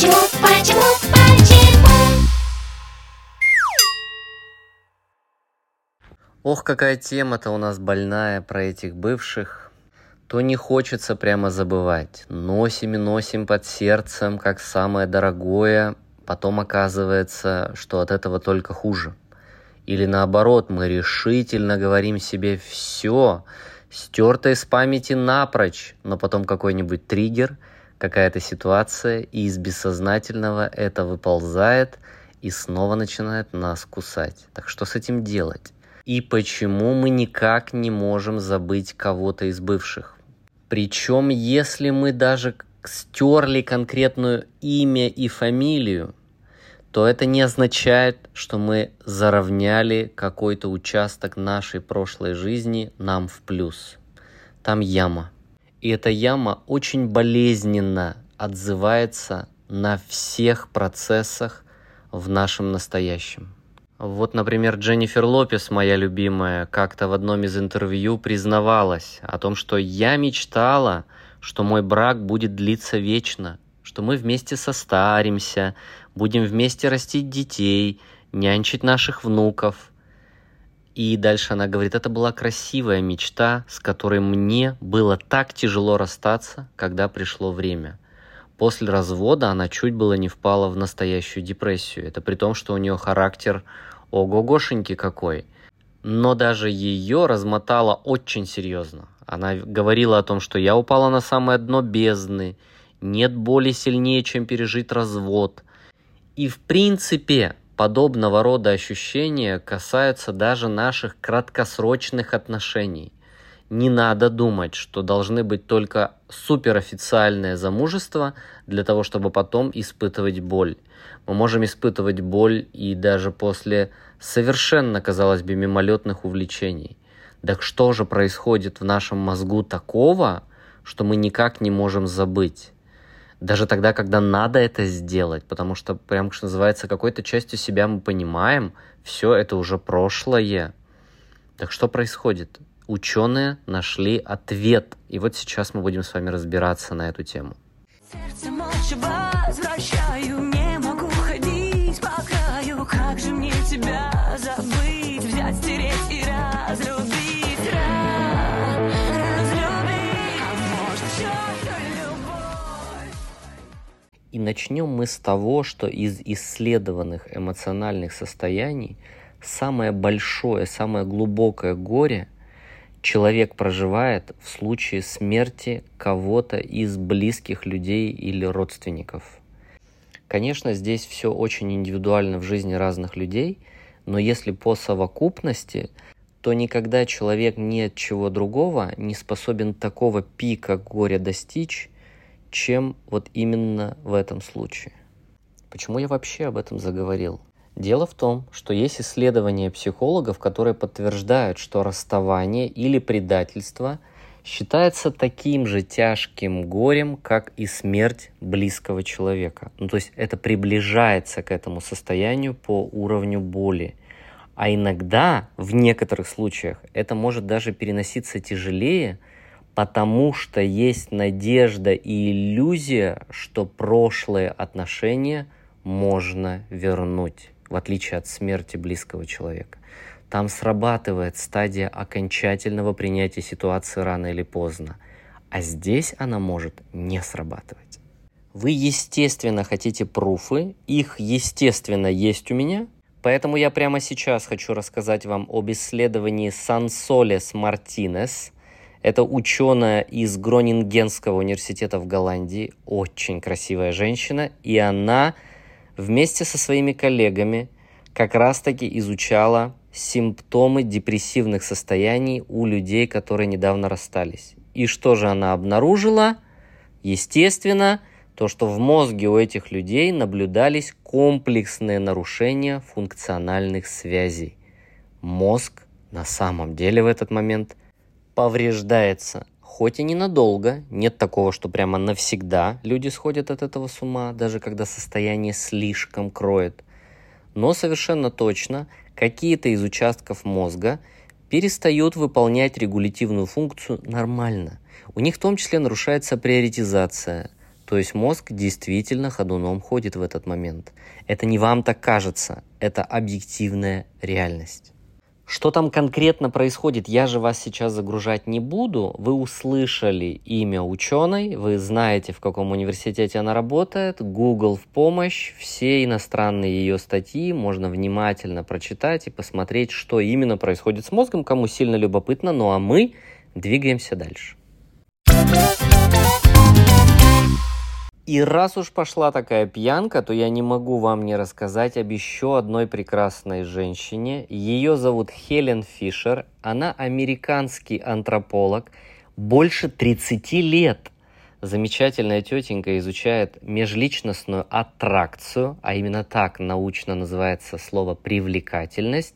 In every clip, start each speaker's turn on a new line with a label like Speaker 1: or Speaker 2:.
Speaker 1: Почему, почему, почему?
Speaker 2: Ох, какая тема-то у нас больная про этих бывших. То не хочется прямо забывать. Носим и носим под сердцем, как самое дорогое. Потом оказывается, что от этого только хуже. Или наоборот, мы решительно говорим себе все, стерто из памяти напрочь, но потом какой-нибудь триггер, какая-то ситуация, и из бессознательного это выползает и снова начинает нас кусать. Так что с этим делать? И почему мы никак не можем забыть кого-то из бывших? Причем, если мы даже стерли конкретную имя и фамилию, то это не означает, что мы заровняли какой-то участок нашей прошлой жизни нам в плюс. Там яма. И эта яма очень болезненно отзывается на всех процессах в нашем настоящем. Вот, например, Дженнифер Лопес, моя любимая, как-то в одном из интервью признавалась о том, что я мечтала, что мой брак будет длиться вечно, что мы вместе состаримся, будем вместе растить детей, нянчить наших внуков. И дальше она говорит, это была красивая мечта, с которой мне было так тяжело расстаться, когда пришло время. После развода она чуть было не впала в настоящую депрессию. Это при том, что у нее характер ого-гошеньки какой. Но даже ее размотало очень серьезно. Она говорила о том, что я упала на самое дно бездны, нет боли сильнее, чем пережить развод. И в принципе, подобного рода ощущения касаются даже наших краткосрочных отношений. Не надо думать, что должны быть только суперофициальное замужество для того, чтобы потом испытывать боль. Мы можем испытывать боль и даже после совершенно, казалось бы, мимолетных увлечений. Так что же происходит в нашем мозгу такого, что мы никак не можем забыть? Даже тогда, когда надо это сделать, потому что, прям, что называется, какой-то частью себя мы понимаем, все это уже прошлое. Так что происходит? Ученые нашли ответ, и вот сейчас мы будем с вами разбираться на эту тему.
Speaker 3: Сердце молча возвращаю, не могу ходить по краю, как же мне тебя забыть, взять, стереть
Speaker 2: начнем мы с того, что из исследованных эмоциональных состояний самое большое, самое глубокое горе человек проживает в случае смерти кого-то из близких людей или родственников. Конечно, здесь все очень индивидуально в жизни разных людей, но если по совокупности, то никогда человек ни от чего другого не способен такого пика горя достичь, чем вот именно в этом случае. Почему я вообще об этом заговорил? Дело в том, что есть исследования психологов, которые подтверждают, что расставание или предательство считается таким же тяжким горем, как и смерть близкого человека. Ну, то есть это приближается к этому состоянию по уровню боли. А иногда, в некоторых случаях, это может даже переноситься тяжелее, потому что есть надежда и иллюзия, что прошлые отношения можно вернуть, в отличие от смерти близкого человека. Там срабатывает стадия окончательного принятия ситуации рано или поздно, а здесь она может не срабатывать. Вы, естественно, хотите пруфы, их, естественно, есть у меня, поэтому я прямо сейчас хочу рассказать вам об исследовании Сансолес Мартинес. Это ученая из Гронингенского университета в Голландии, очень красивая женщина, и она вместе со своими коллегами как раз-таки изучала симптомы депрессивных состояний у людей, которые недавно расстались. И что же она обнаружила? Естественно, то, что в мозге у этих людей наблюдались комплексные нарушения функциональных связей. Мозг на самом деле в этот момент повреждается. Хоть и ненадолго, нет такого, что прямо навсегда люди сходят от этого с ума, даже когда состояние слишком кроет. Но совершенно точно какие-то из участков мозга перестают выполнять регулятивную функцию нормально. У них в том числе нарушается приоритизация, То есть мозг действительно ходуном ходит в этот момент. Это не вам так кажется, это объективная реальность. Что там конкретно происходит, я же вас сейчас загружать не буду. Вы услышали имя ученой, вы знаете, в каком университете она работает, Google в помощь, все иностранные ее статьи можно внимательно прочитать и посмотреть, что именно происходит с мозгом, кому сильно любопытно. Ну а мы двигаемся дальше. И раз уж пошла такая пьянка, то я не могу вам не рассказать об еще одной прекрасной женщине. Ее зовут Хелен Фишер. Она американский антрополог. Больше 30 лет замечательная тетенька изучает межличностную аттракцию, а именно так научно называется слово привлекательность,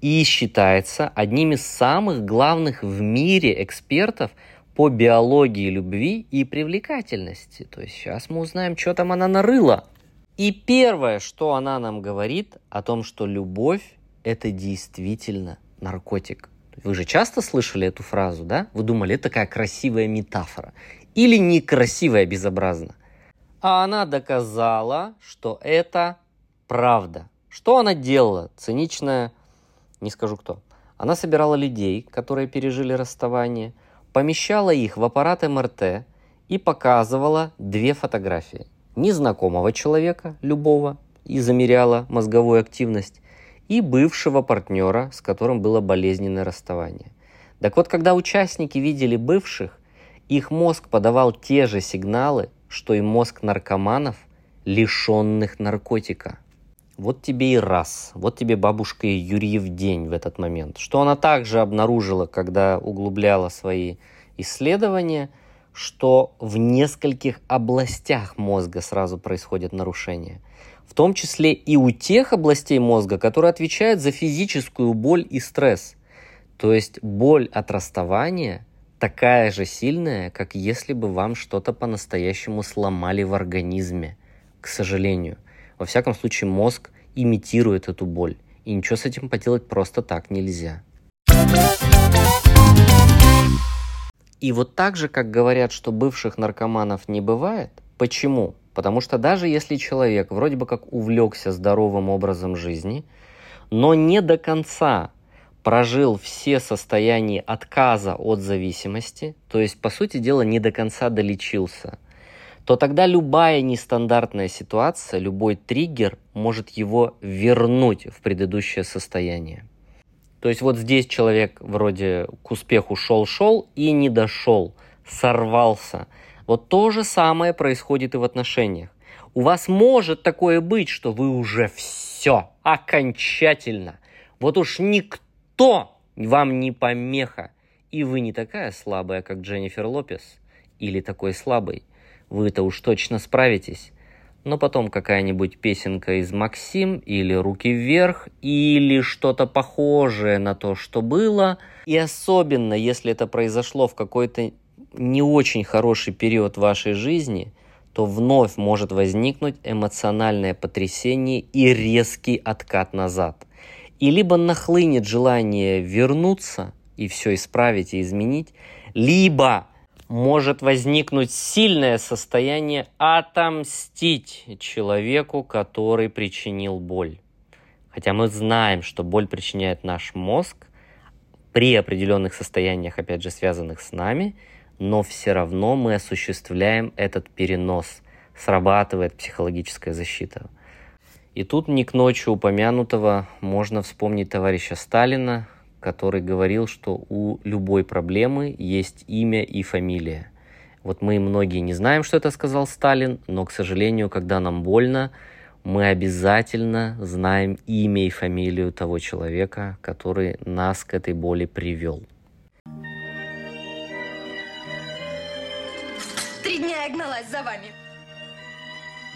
Speaker 2: и считается одним из самых главных в мире экспертов – по биологии любви и привлекательности. То есть сейчас мы узнаем, что там она нарыла. И первое, что она нам говорит, о том, что любовь – это действительно наркотик. Вы же часто слышали эту фразу, да? Вы думали, это такая красивая метафора. Или некрасивая безобразно. А она доказала, что это правда. Что она делала? Циничная, не скажу кто. Она собирала людей, которые пережили расставание – помещала их в аппарат МРТ и показывала две фотографии. Незнакомого человека, любого, и замеряла мозговую активность, и бывшего партнера, с которым было болезненное расставание. Так вот, когда участники видели бывших, их мозг подавал те же сигналы, что и мозг наркоманов, лишенных наркотика. Вот тебе и раз, вот тебе бабушка Юрьев день в этот момент. Что она также обнаружила, когда углубляла свои исследования, что в нескольких областях мозга сразу происходят нарушения. В том числе и у тех областей мозга, которые отвечают за физическую боль и стресс. То есть боль от расставания такая же сильная, как если бы вам что-то по-настоящему сломали в организме, к сожалению – во всяком случае, мозг имитирует эту боль. И ничего с этим поделать просто так нельзя. И вот так же, как говорят, что бывших наркоманов не бывает, почему? Потому что даже если человек вроде бы как увлекся здоровым образом жизни, но не до конца прожил все состояния отказа от зависимости, то есть, по сути дела, не до конца долечился – то тогда любая нестандартная ситуация, любой триггер может его вернуть в предыдущее состояние. То есть вот здесь человек вроде к успеху шел-шел и не дошел, сорвался. Вот то же самое происходит и в отношениях. У вас может такое быть, что вы уже все, окончательно. Вот уж никто вам не помеха. И вы не такая слабая, как Дженнифер Лопес. Или такой слабый вы-то уж точно справитесь. Но потом какая-нибудь песенка из Максим или Руки вверх или что-то похожее на то, что было. И особенно, если это произошло в какой-то не очень хороший период вашей жизни, то вновь может возникнуть эмоциональное потрясение и резкий откат назад. И либо нахлынет желание вернуться и все исправить и изменить, либо может возникнуть сильное состояние отомстить человеку, который причинил боль. Хотя мы знаем, что боль причиняет наш мозг при определенных состояниях, опять же, связанных с нами, но все равно мы осуществляем этот перенос, срабатывает психологическая защита. И тут не к ночи упомянутого можно вспомнить товарища Сталина, который говорил, что у любой проблемы есть имя и фамилия. Вот мы многие не знаем, что это сказал Сталин, но, к сожалению, когда нам больно, мы обязательно знаем имя и фамилию того человека, который нас к этой боли привел.
Speaker 4: Три дня я гналась за вами.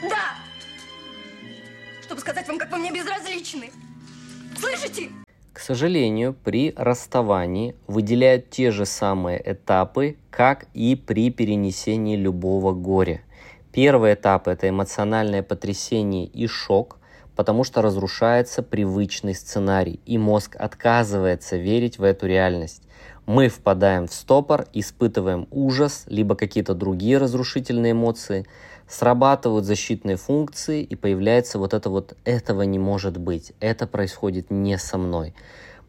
Speaker 4: Да! Чтобы сказать вам, как вы мне безразличны. Слышите?
Speaker 2: К сожалению, при расставании выделяют те же самые этапы, как и при перенесении любого горя. Первый этап – это эмоциональное потрясение и шок, потому что разрушается привычный сценарий, и мозг отказывается верить в эту реальность. Мы впадаем в стопор, испытываем ужас, либо какие-то другие разрушительные эмоции. Срабатывают защитные функции и появляется вот это вот «этого не может быть», «это происходит не со мной».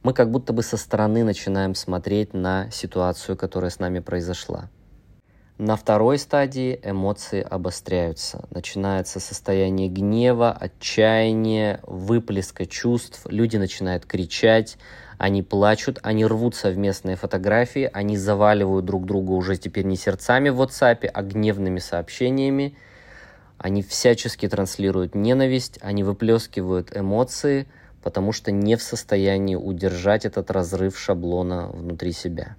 Speaker 2: Мы как будто бы со стороны начинаем смотреть на ситуацию, которая с нами произошла. На второй стадии эмоции обостряются. Начинается состояние гнева, отчаяния, выплеска чувств. Люди начинают кричать, они плачут, они рвут совместные фотографии, они заваливают друг друга уже теперь не сердцами в WhatsApp, а гневными сообщениями. Они всячески транслируют ненависть, они выплескивают эмоции, потому что не в состоянии удержать этот разрыв шаблона внутри себя.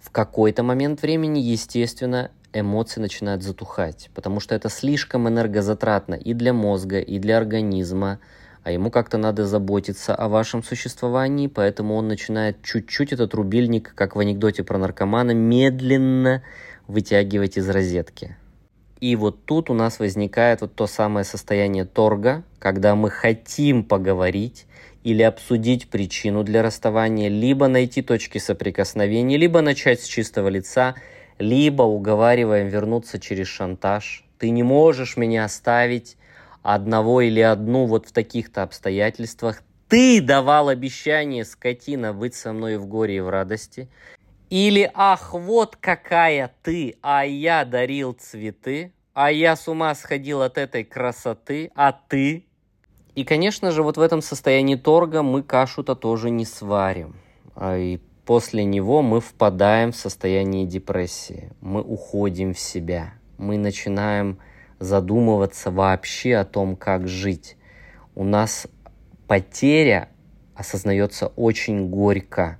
Speaker 2: В какой-то момент времени, естественно, эмоции начинают затухать, потому что это слишком энергозатратно и для мозга, и для организма, а ему как-то надо заботиться о вашем существовании, поэтому он начинает чуть-чуть этот рубильник, как в анекдоте про наркомана, медленно вытягивать из розетки. И вот тут у нас возникает вот то самое состояние торга, когда мы хотим поговорить, или обсудить причину для расставания, либо найти точки соприкосновения, либо начать с чистого лица, либо уговариваем вернуться через шантаж. Ты не можешь меня оставить одного или одну вот в таких-то обстоятельствах. Ты давал обещание, скотина, быть со мной в горе и в радости. Или, ах, вот какая ты, а я дарил цветы, а я с ума сходил от этой красоты, а ты и, конечно же, вот в этом состоянии торга мы кашу-то тоже не сварим. А и после него мы впадаем в состояние депрессии. Мы уходим в себя. Мы начинаем задумываться вообще о том, как жить. У нас потеря осознается очень горько.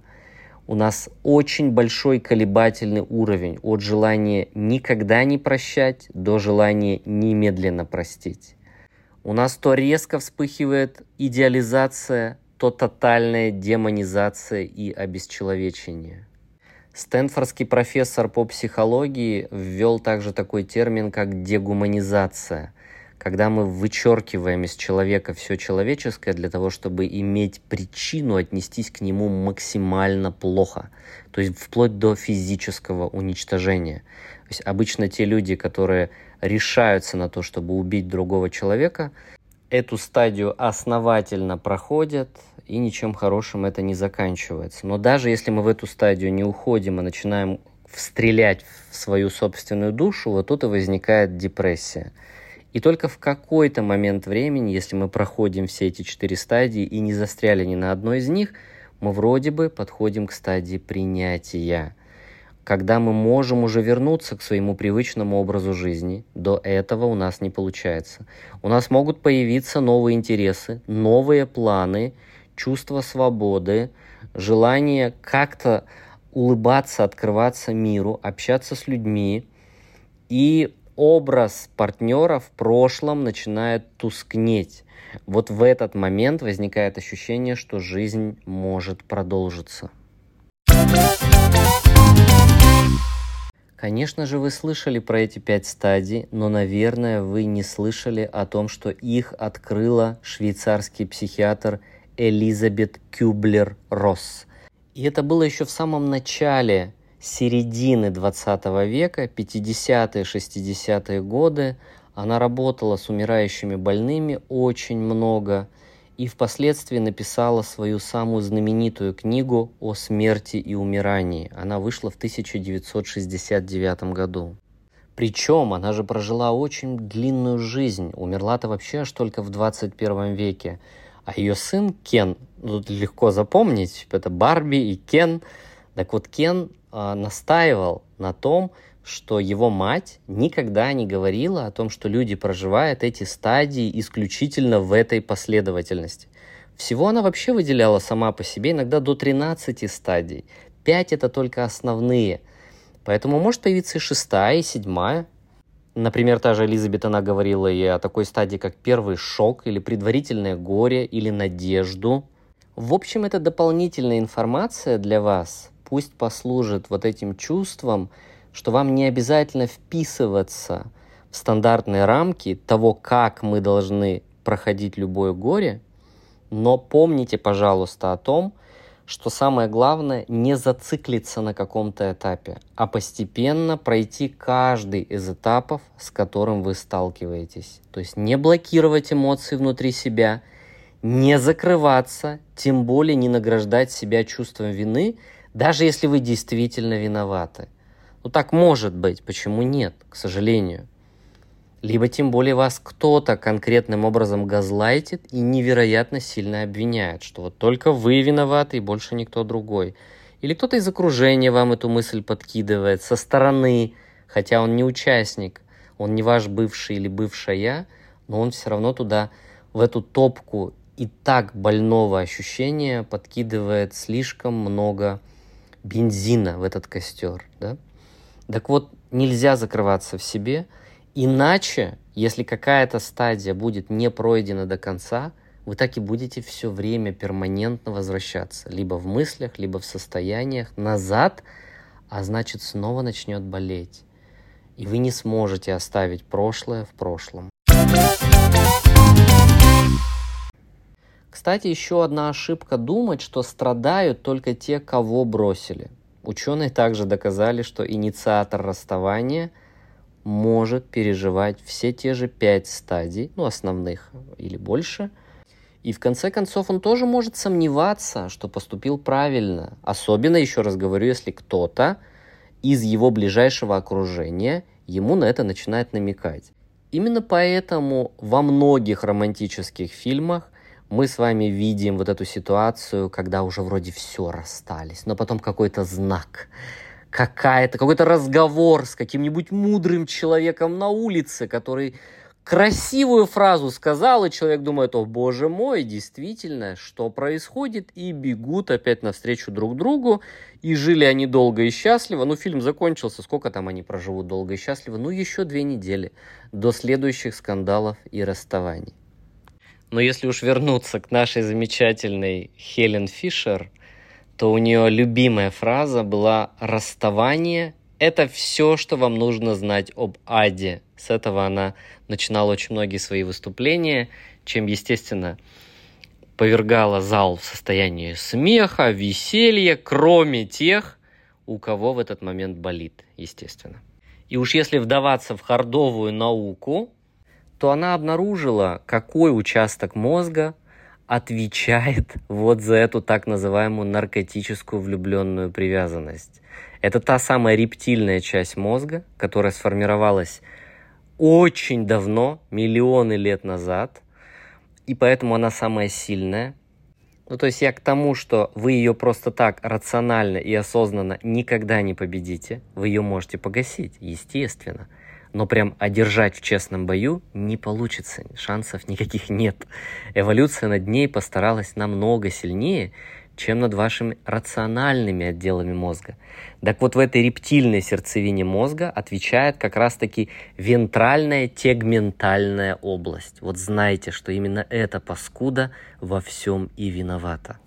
Speaker 2: У нас очень большой колебательный уровень от желания никогда не прощать до желания немедленно простить. У нас то резко вспыхивает идеализация, то тотальная демонизация и обесчеловечение. Стэнфордский профессор по психологии ввел также такой термин, как дегуманизация, когда мы вычеркиваем из человека все человеческое для того, чтобы иметь причину отнестись к нему максимально плохо, то есть вплоть до физического уничтожения. То есть обычно те люди, которые решаются на то, чтобы убить другого человека, эту стадию основательно проходят, и ничем хорошим это не заканчивается. Но даже если мы в эту стадию не уходим и начинаем стрелять в свою собственную душу, вот тут и возникает депрессия. И только в какой-то момент времени, если мы проходим все эти четыре стадии и не застряли ни на одной из них, мы вроде бы подходим к стадии принятия когда мы можем уже вернуться к своему привычному образу жизни, до этого у нас не получается. У нас могут появиться новые интересы, новые планы, чувство свободы, желание как-то улыбаться, открываться миру, общаться с людьми. И образ партнера в прошлом начинает тускнеть. Вот в этот момент возникает ощущение, что жизнь может продолжиться. Конечно же, вы слышали про эти пять стадий, но, наверное, вы не слышали о том, что их открыла швейцарский психиатр Элизабет Кюблер-Росс. И это было еще в самом начале середины 20 века, 50-е, 60-е годы. Она работала с умирающими больными очень много – и впоследствии написала свою самую знаменитую книгу о смерти и умирании. Она вышла в 1969 году. Причем она же прожила очень длинную жизнь, умерла-то вообще аж только в 21 веке. А ее сын Кен, ну, тут легко запомнить, это Барби и Кен. Так вот, Кен э, настаивал на том, что его мать никогда не говорила о том, что люди проживают эти стадии исключительно в этой последовательности. Всего она вообще выделяла сама по себе иногда до 13 стадий. 5 это только основные. Поэтому может появиться и шестая, и седьмая. Например, та же Элизабет, она говорила и о такой стадии, как первый шок, или предварительное горе, или надежду. В общем, это дополнительная информация для вас. Пусть послужит вот этим чувством, что вам не обязательно вписываться в стандартные рамки того, как мы должны проходить любое горе, но помните, пожалуйста, о том, что самое главное не зациклиться на каком-то этапе, а постепенно пройти каждый из этапов, с которым вы сталкиваетесь. То есть не блокировать эмоции внутри себя, не закрываться, тем более не награждать себя чувством вины, даже если вы действительно виноваты. Ну так может быть, почему нет, к сожалению. Либо тем более вас кто-то конкретным образом газлайтит и невероятно сильно обвиняет, что вот только вы виноваты и больше никто другой. Или кто-то из окружения вам эту мысль подкидывает со стороны, хотя он не участник, он не ваш бывший или бывшая, но он все равно туда, в эту топку и так больного ощущения подкидывает слишком много бензина в этот костер. Да? Так вот, нельзя закрываться в себе – Иначе, если какая-то стадия будет не пройдена до конца, вы так и будете все время перманентно возвращаться, либо в мыслях, либо в состояниях назад, а значит снова начнет болеть. И вы не сможете оставить прошлое в прошлом. Кстати, еще одна ошибка думать, что страдают только те, кого бросили. Ученые также доказали, что инициатор расставания – может переживать все те же пять стадий, ну, основных или больше. И в конце концов он тоже может сомневаться, что поступил правильно. Особенно, еще раз говорю, если кто-то из его ближайшего окружения ему на это начинает намекать. Именно поэтому во многих романтических фильмах мы с вами видим вот эту ситуацию, когда уже вроде все расстались, но потом какой-то знак, какая-то, какой-то разговор с каким-нибудь мудрым человеком на улице, который красивую фразу сказал, и человек думает, о боже мой, действительно, что происходит, и бегут опять навстречу друг другу, и жили они долго и счастливо. Ну, фильм закончился, сколько там они проживут долго и счастливо? Ну, еще две недели до следующих скандалов и расставаний. Но если уж вернуться к нашей замечательной Хелен Фишер – то у нее любимая фраза была «расставание – это все, что вам нужно знать об аде». С этого она начинала очень многие свои выступления, чем, естественно, повергала зал в состояние смеха, веселья, кроме тех, у кого в этот момент болит, естественно. И уж если вдаваться в хардовую науку, то она обнаружила, какой участок мозга отвечает вот за эту так называемую наркотическую влюбленную привязанность. Это та самая рептильная часть мозга, которая сформировалась очень давно, миллионы лет назад, и поэтому она самая сильная. Ну, то есть я к тому, что вы ее просто так рационально и осознанно никогда не победите, вы ее можете погасить, естественно – но прям одержать в честном бою не получится, шансов никаких нет. Эволюция над ней постаралась намного сильнее, чем над вашими рациональными отделами мозга. Так вот в этой рептильной сердцевине мозга отвечает как раз-таки вентральная тегментальная область. Вот знайте, что именно эта паскуда во всем и виновата.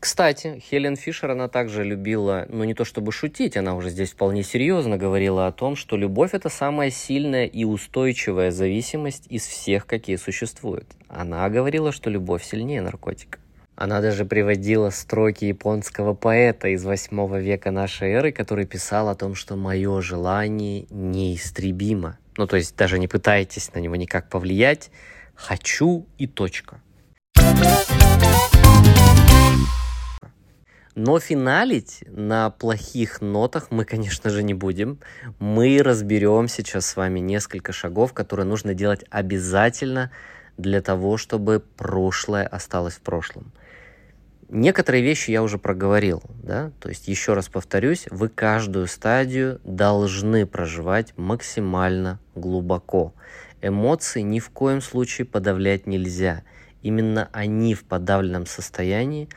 Speaker 2: Кстати, Хелен Фишер, она также любила, ну не то чтобы шутить, она уже здесь вполне серьезно говорила о том, что любовь это самая сильная и устойчивая зависимость из всех, какие существуют. Она говорила, что любовь сильнее наркотика. Она даже приводила строки японского поэта из восьмого века нашей эры, который писал о том, что мое желание неистребимо. Ну, то есть даже не пытайтесь на него никак повлиять. Хочу и точка. Но финалить на плохих нотах мы, конечно же, не будем. Мы разберем сейчас с вами несколько шагов, которые нужно делать обязательно для того, чтобы прошлое осталось в прошлом. Некоторые вещи я уже проговорил, да, то есть еще раз повторюсь, вы каждую стадию должны проживать максимально глубоко. Эмоции ни в коем случае подавлять нельзя. Именно они в подавленном состоянии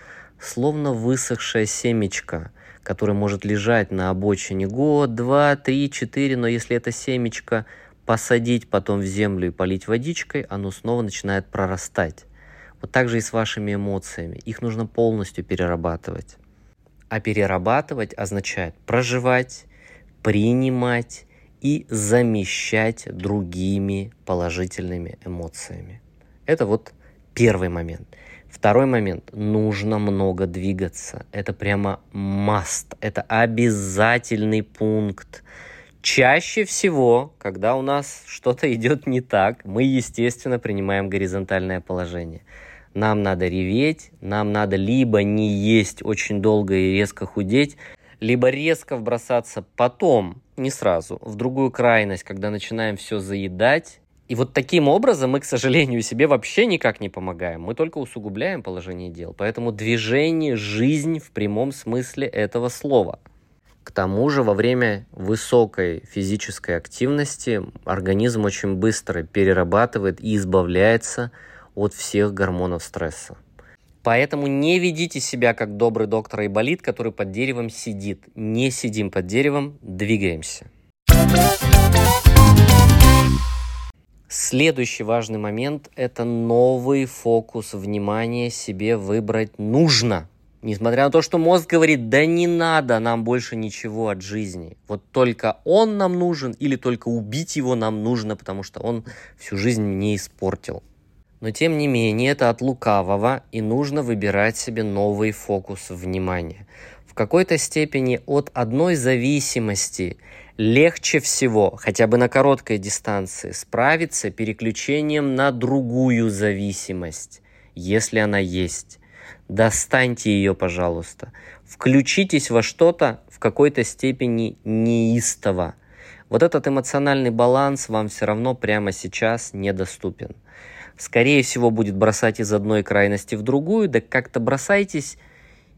Speaker 2: словно высохшее семечко, которое может лежать на обочине год, два, три, четыре, но если это семечко посадить потом в землю и полить водичкой, оно снова начинает прорастать. Вот так же и с вашими эмоциями. Их нужно полностью перерабатывать. А перерабатывать означает проживать, принимать и замещать другими положительными эмоциями. Это вот Первый момент. Второй момент. Нужно много двигаться. Это прямо must. Это обязательный пункт. Чаще всего, когда у нас что-то идет не так, мы, естественно, принимаем горизонтальное положение. Нам надо реветь, нам надо либо не есть очень долго и резко худеть, либо резко вбросаться потом, не сразу, в другую крайность, когда начинаем все заедать. И вот таким образом мы, к сожалению, себе вообще никак не помогаем. Мы только усугубляем положение дел. Поэтому движение – жизнь в прямом смысле этого слова – к тому же во время высокой физической активности организм очень быстро перерабатывает и избавляется от всех гормонов стресса. Поэтому не ведите себя как добрый доктор Айболит, который под деревом сидит. Не сидим под деревом, двигаемся. Следующий важный момент – это новый фокус внимания себе выбрать нужно – Несмотря на то, что мозг говорит, да не надо нам больше ничего от жизни. Вот только он нам нужен или только убить его нам нужно, потому что он всю жизнь не испортил. Но тем не менее, это от лукавого, и нужно выбирать себе новый фокус внимания. В какой-то степени от одной зависимости легче всего, хотя бы на короткой дистанции, справиться переключением на другую зависимость, если она есть. Достаньте ее, пожалуйста. Включитесь во что-то в какой-то степени неистово. Вот этот эмоциональный баланс вам все равно прямо сейчас недоступен. Скорее всего, будет бросать из одной крайности в другую, да как-то бросайтесь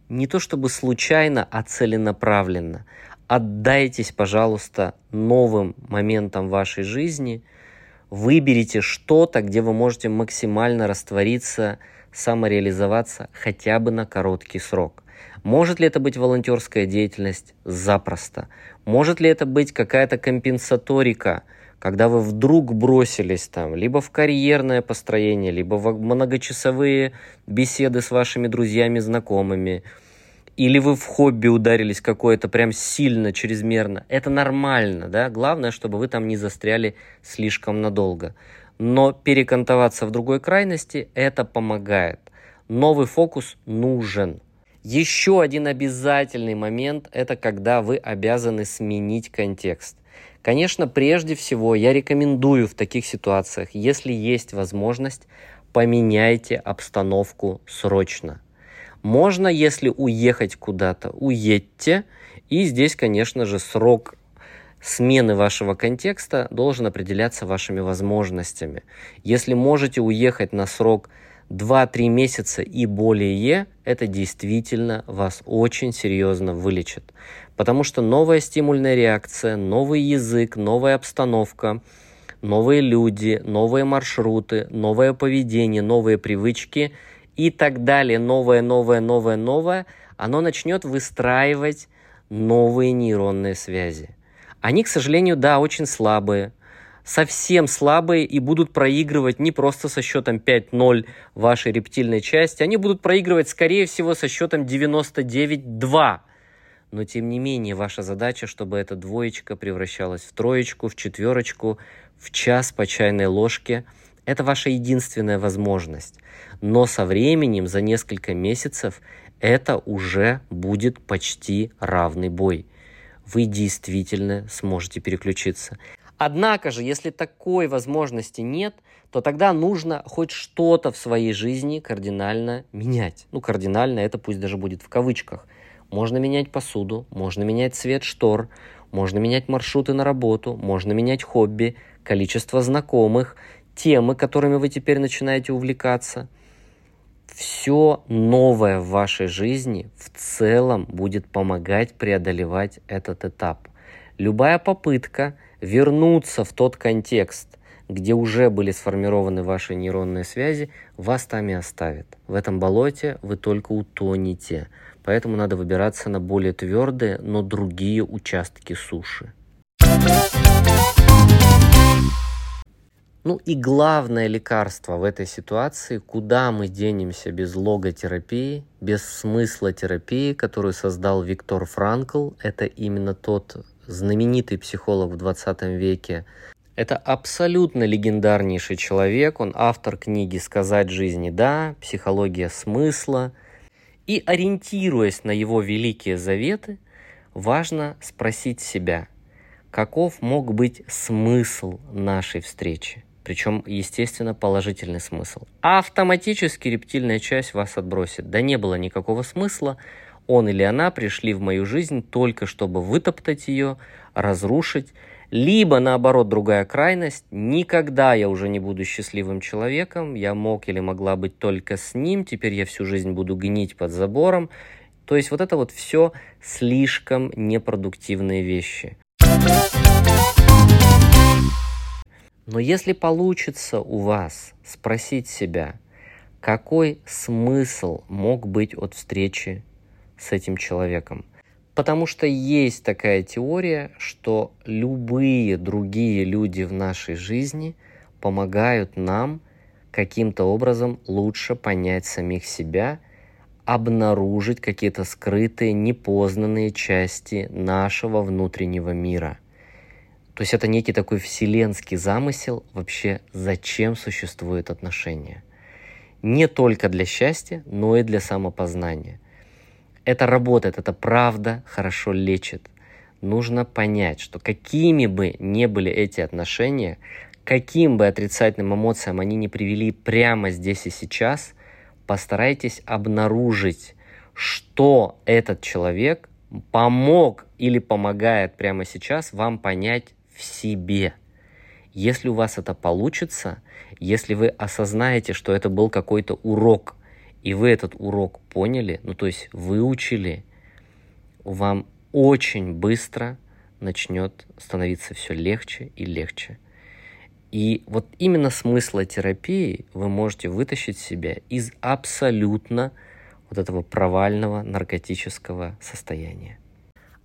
Speaker 2: не то чтобы случайно, а целенаправленно. Отдайтесь, пожалуйста, новым моментам вашей жизни. Выберите что-то, где вы можете максимально раствориться – самореализоваться хотя бы на короткий срок. Может ли это быть волонтерская деятельность? Запросто. Может ли это быть какая-то компенсаторика, когда вы вдруг бросились там либо в карьерное построение, либо в многочасовые беседы с вашими друзьями, знакомыми, или вы в хобби ударились какое-то прям сильно, чрезмерно. Это нормально, да? Главное, чтобы вы там не застряли слишком надолго но перекантоваться в другой крайности это помогает. Новый фокус нужен. Еще один обязательный момент – это когда вы обязаны сменить контекст. Конечно, прежде всего я рекомендую в таких ситуациях, если есть возможность, поменяйте обстановку срочно. Можно, если уехать куда-то, уедьте. И здесь, конечно же, срок смены вашего контекста должен определяться вашими возможностями. Если можете уехать на срок 2-3 месяца и более, это действительно вас очень серьезно вылечит. Потому что новая стимульная реакция, новый язык, новая обстановка, новые люди, новые маршруты, новое поведение, новые привычки и так далее, новое, новое, новое, новое, оно начнет выстраивать новые нейронные связи. Они, к сожалению, да, очень слабые, совсем слабые и будут проигрывать не просто со счетом 5-0 вашей рептильной части, они будут проигрывать, скорее всего, со счетом 99-2. Но, тем не менее, ваша задача, чтобы эта двоечка превращалась в троечку, в четверочку, в час по чайной ложке. Это ваша единственная возможность. Но со временем, за несколько месяцев, это уже будет почти равный бой вы действительно сможете переключиться. Однако же, если такой возможности нет, то тогда нужно хоть что-то в своей жизни кардинально менять. Ну, кардинально это пусть даже будет в кавычках. Можно менять посуду, можно менять цвет штор, можно менять маршруты на работу, можно менять хобби, количество знакомых, темы, которыми вы теперь начинаете увлекаться – все новое в вашей жизни в целом будет помогать преодолевать этот этап. Любая попытка вернуться в тот контекст, где уже были сформированы ваши нейронные связи, вас там и оставит. В этом болоте вы только утонете. Поэтому надо выбираться на более твердые, но другие участки суши. Ну и главное лекарство в этой ситуации, куда мы денемся без логотерапии, без смысла терапии, которую создал Виктор Франкл. Это именно тот знаменитый психолог в 20 веке, Это абсолютно легендарнейший человек, он автор книги «Сказать жизни да», «Психология смысла». И ориентируясь на его великие заветы, важно спросить себя, каков мог быть смысл нашей встречи? Причем, естественно, положительный смысл. А автоматически рептильная часть вас отбросит. Да не было никакого смысла. Он или она пришли в мою жизнь только чтобы вытоптать ее, разрушить. Либо, наоборот, другая крайность. Никогда я уже не буду счастливым человеком. Я мог или могла быть только с ним. Теперь я всю жизнь буду гнить под забором. То есть вот это вот все слишком непродуктивные вещи. Но если получится у вас спросить себя, какой смысл мог быть от встречи с этим человеком? Потому что есть такая теория, что любые другие люди в нашей жизни помогают нам каким-то образом лучше понять самих себя, обнаружить какие-то скрытые, непознанные части нашего внутреннего мира – то есть это некий такой вселенский замысел вообще, зачем существуют отношения. Не только для счастья, но и для самопознания. Это работает, это правда хорошо лечит. Нужно понять, что какими бы ни были эти отношения, каким бы отрицательным эмоциям они не привели прямо здесь и сейчас, постарайтесь обнаружить, что этот человек помог или помогает прямо сейчас вам понять в себе. Если у вас это получится, если вы осознаете, что это был какой-то урок, и вы этот урок поняли, ну то есть выучили, вам очень быстро начнет становиться все легче и легче. И вот именно смысла терапии вы можете вытащить себя из абсолютно вот этого провального наркотического состояния.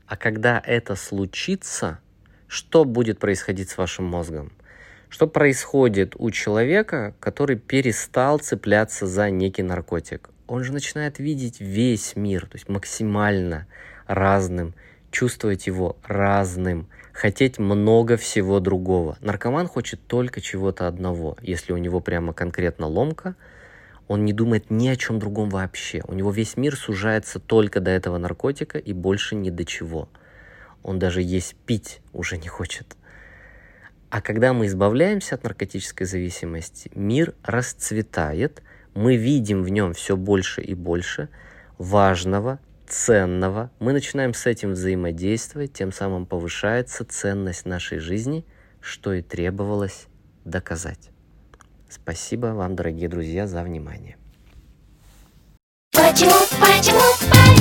Speaker 2: А когда это случится – что будет происходить с вашим мозгом? Что происходит у человека, который перестал цепляться за некий наркотик? Он же начинает видеть весь мир, то есть максимально разным, чувствовать его разным, хотеть много всего другого. Наркоман хочет только чего-то одного. Если у него прямо конкретно ломка, он не думает ни о чем другом вообще. У него весь мир сужается только до этого наркотика и больше ни до чего – он даже есть пить уже не хочет. А когда мы избавляемся от наркотической зависимости, мир расцветает, мы видим в нем все больше и больше важного, ценного, мы начинаем с этим взаимодействовать, тем самым повышается ценность нашей жизни, что и требовалось доказать. Спасибо вам, дорогие друзья, за внимание.
Speaker 1: Почему, почему,